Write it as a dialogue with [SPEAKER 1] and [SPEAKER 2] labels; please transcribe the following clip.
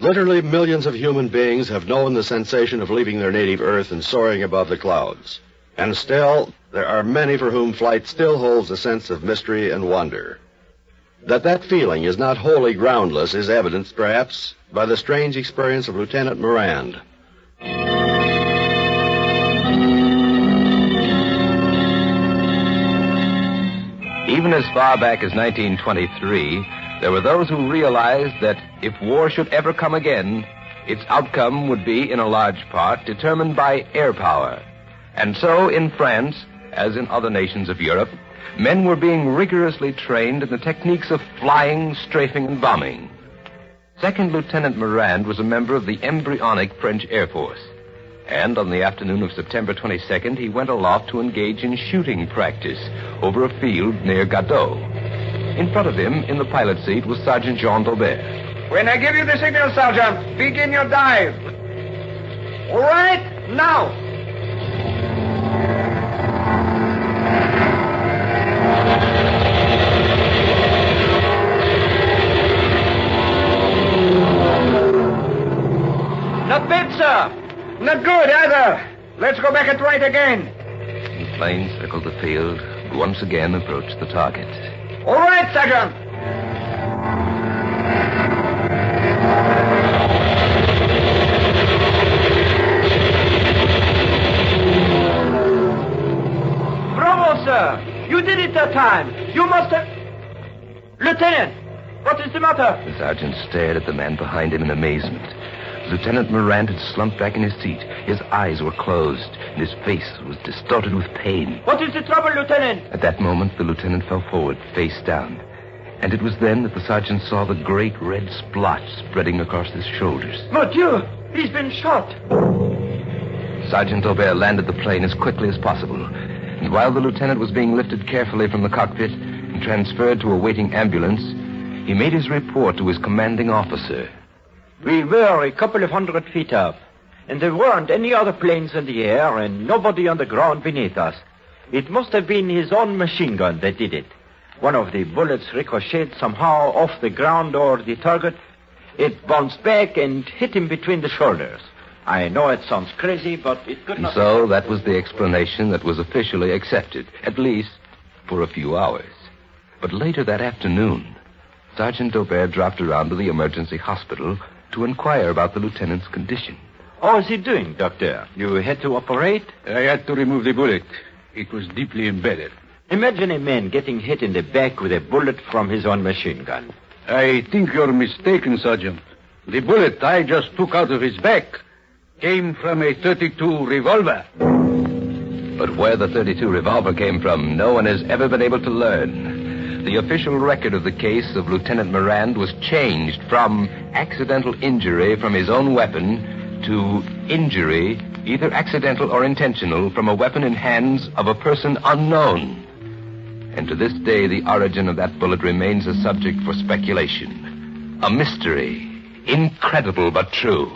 [SPEAKER 1] Literally millions of human beings have known the sensation of leaving their native Earth and soaring above the clouds. And still, there are many for whom flight still holds a sense of mystery and wonder. That that feeling is not wholly groundless is evidenced, perhaps, by the strange experience of Lieutenant Morand.
[SPEAKER 2] Even as far back as 1923, there were those who realized that if war should ever come again, its outcome would be, in a large part, determined by air power. And so, in France, as in other nations of Europe, men were being rigorously trained in the techniques of flying, strafing, and bombing. Second Lieutenant Morand was a member of the embryonic French Air Force. And on the afternoon of September 22nd, he went aloft to engage in shooting practice over a field near Gadeau. In front of him, in the pilot seat, was Sergeant Jean Daubert.
[SPEAKER 3] When I give you the signal, Sergeant, begin your dive. All right, now. Not bad, sir. Not good either. Let's go back and try it again.
[SPEAKER 2] The plane circled the field, and once again approached the target.
[SPEAKER 3] All right, Sergeant. Bravo, sir. You did it that time. You must have. Lieutenant, what is the matter?
[SPEAKER 2] The sergeant stared at the man behind him in amazement. Lieutenant Morand had slumped back in his seat. His eyes were closed, and his face was distorted with pain.
[SPEAKER 3] What is the trouble, Lieutenant?
[SPEAKER 2] At that moment, the lieutenant fell forward, face down. And it was then that the sergeant saw the great red splotch spreading across his shoulders.
[SPEAKER 3] Mon Dieu, he's been shot.
[SPEAKER 2] Sergeant Aubert landed the plane as quickly as possible. And while the lieutenant was being lifted carefully from the cockpit and transferred to a waiting ambulance, he made his report to his commanding officer.
[SPEAKER 4] We were a couple of hundred feet up, and there weren't any other planes in the air and nobody on the ground beneath us. It must have been his own machine gun that did it. One of the bullets ricocheted somehow off the ground or the target. It bounced back and hit him between the shoulders. I know it sounds crazy, but it could
[SPEAKER 2] And so that was the explanation that was officially accepted, at least for a few hours. But later that afternoon, Sergeant Aubert dropped around to the emergency hospital to inquire about the lieutenant's condition.
[SPEAKER 4] How is he doing, Doctor? You had to operate?
[SPEAKER 5] I had to remove the bullet. It was deeply embedded.
[SPEAKER 4] Imagine a man getting hit in the back with a bullet from his own machine gun.
[SPEAKER 5] I think you're mistaken, Sergeant. The bullet I just took out of his back came from a 32 revolver.
[SPEAKER 2] But where the 32 revolver came from, no one has ever been able to learn. The official record of the case of Lieutenant Morand was changed from accidental injury from his own weapon to injury, either accidental or intentional, from a weapon in hands of a person unknown. And to this day, the origin of that bullet remains a subject for speculation. A mystery. Incredible but true.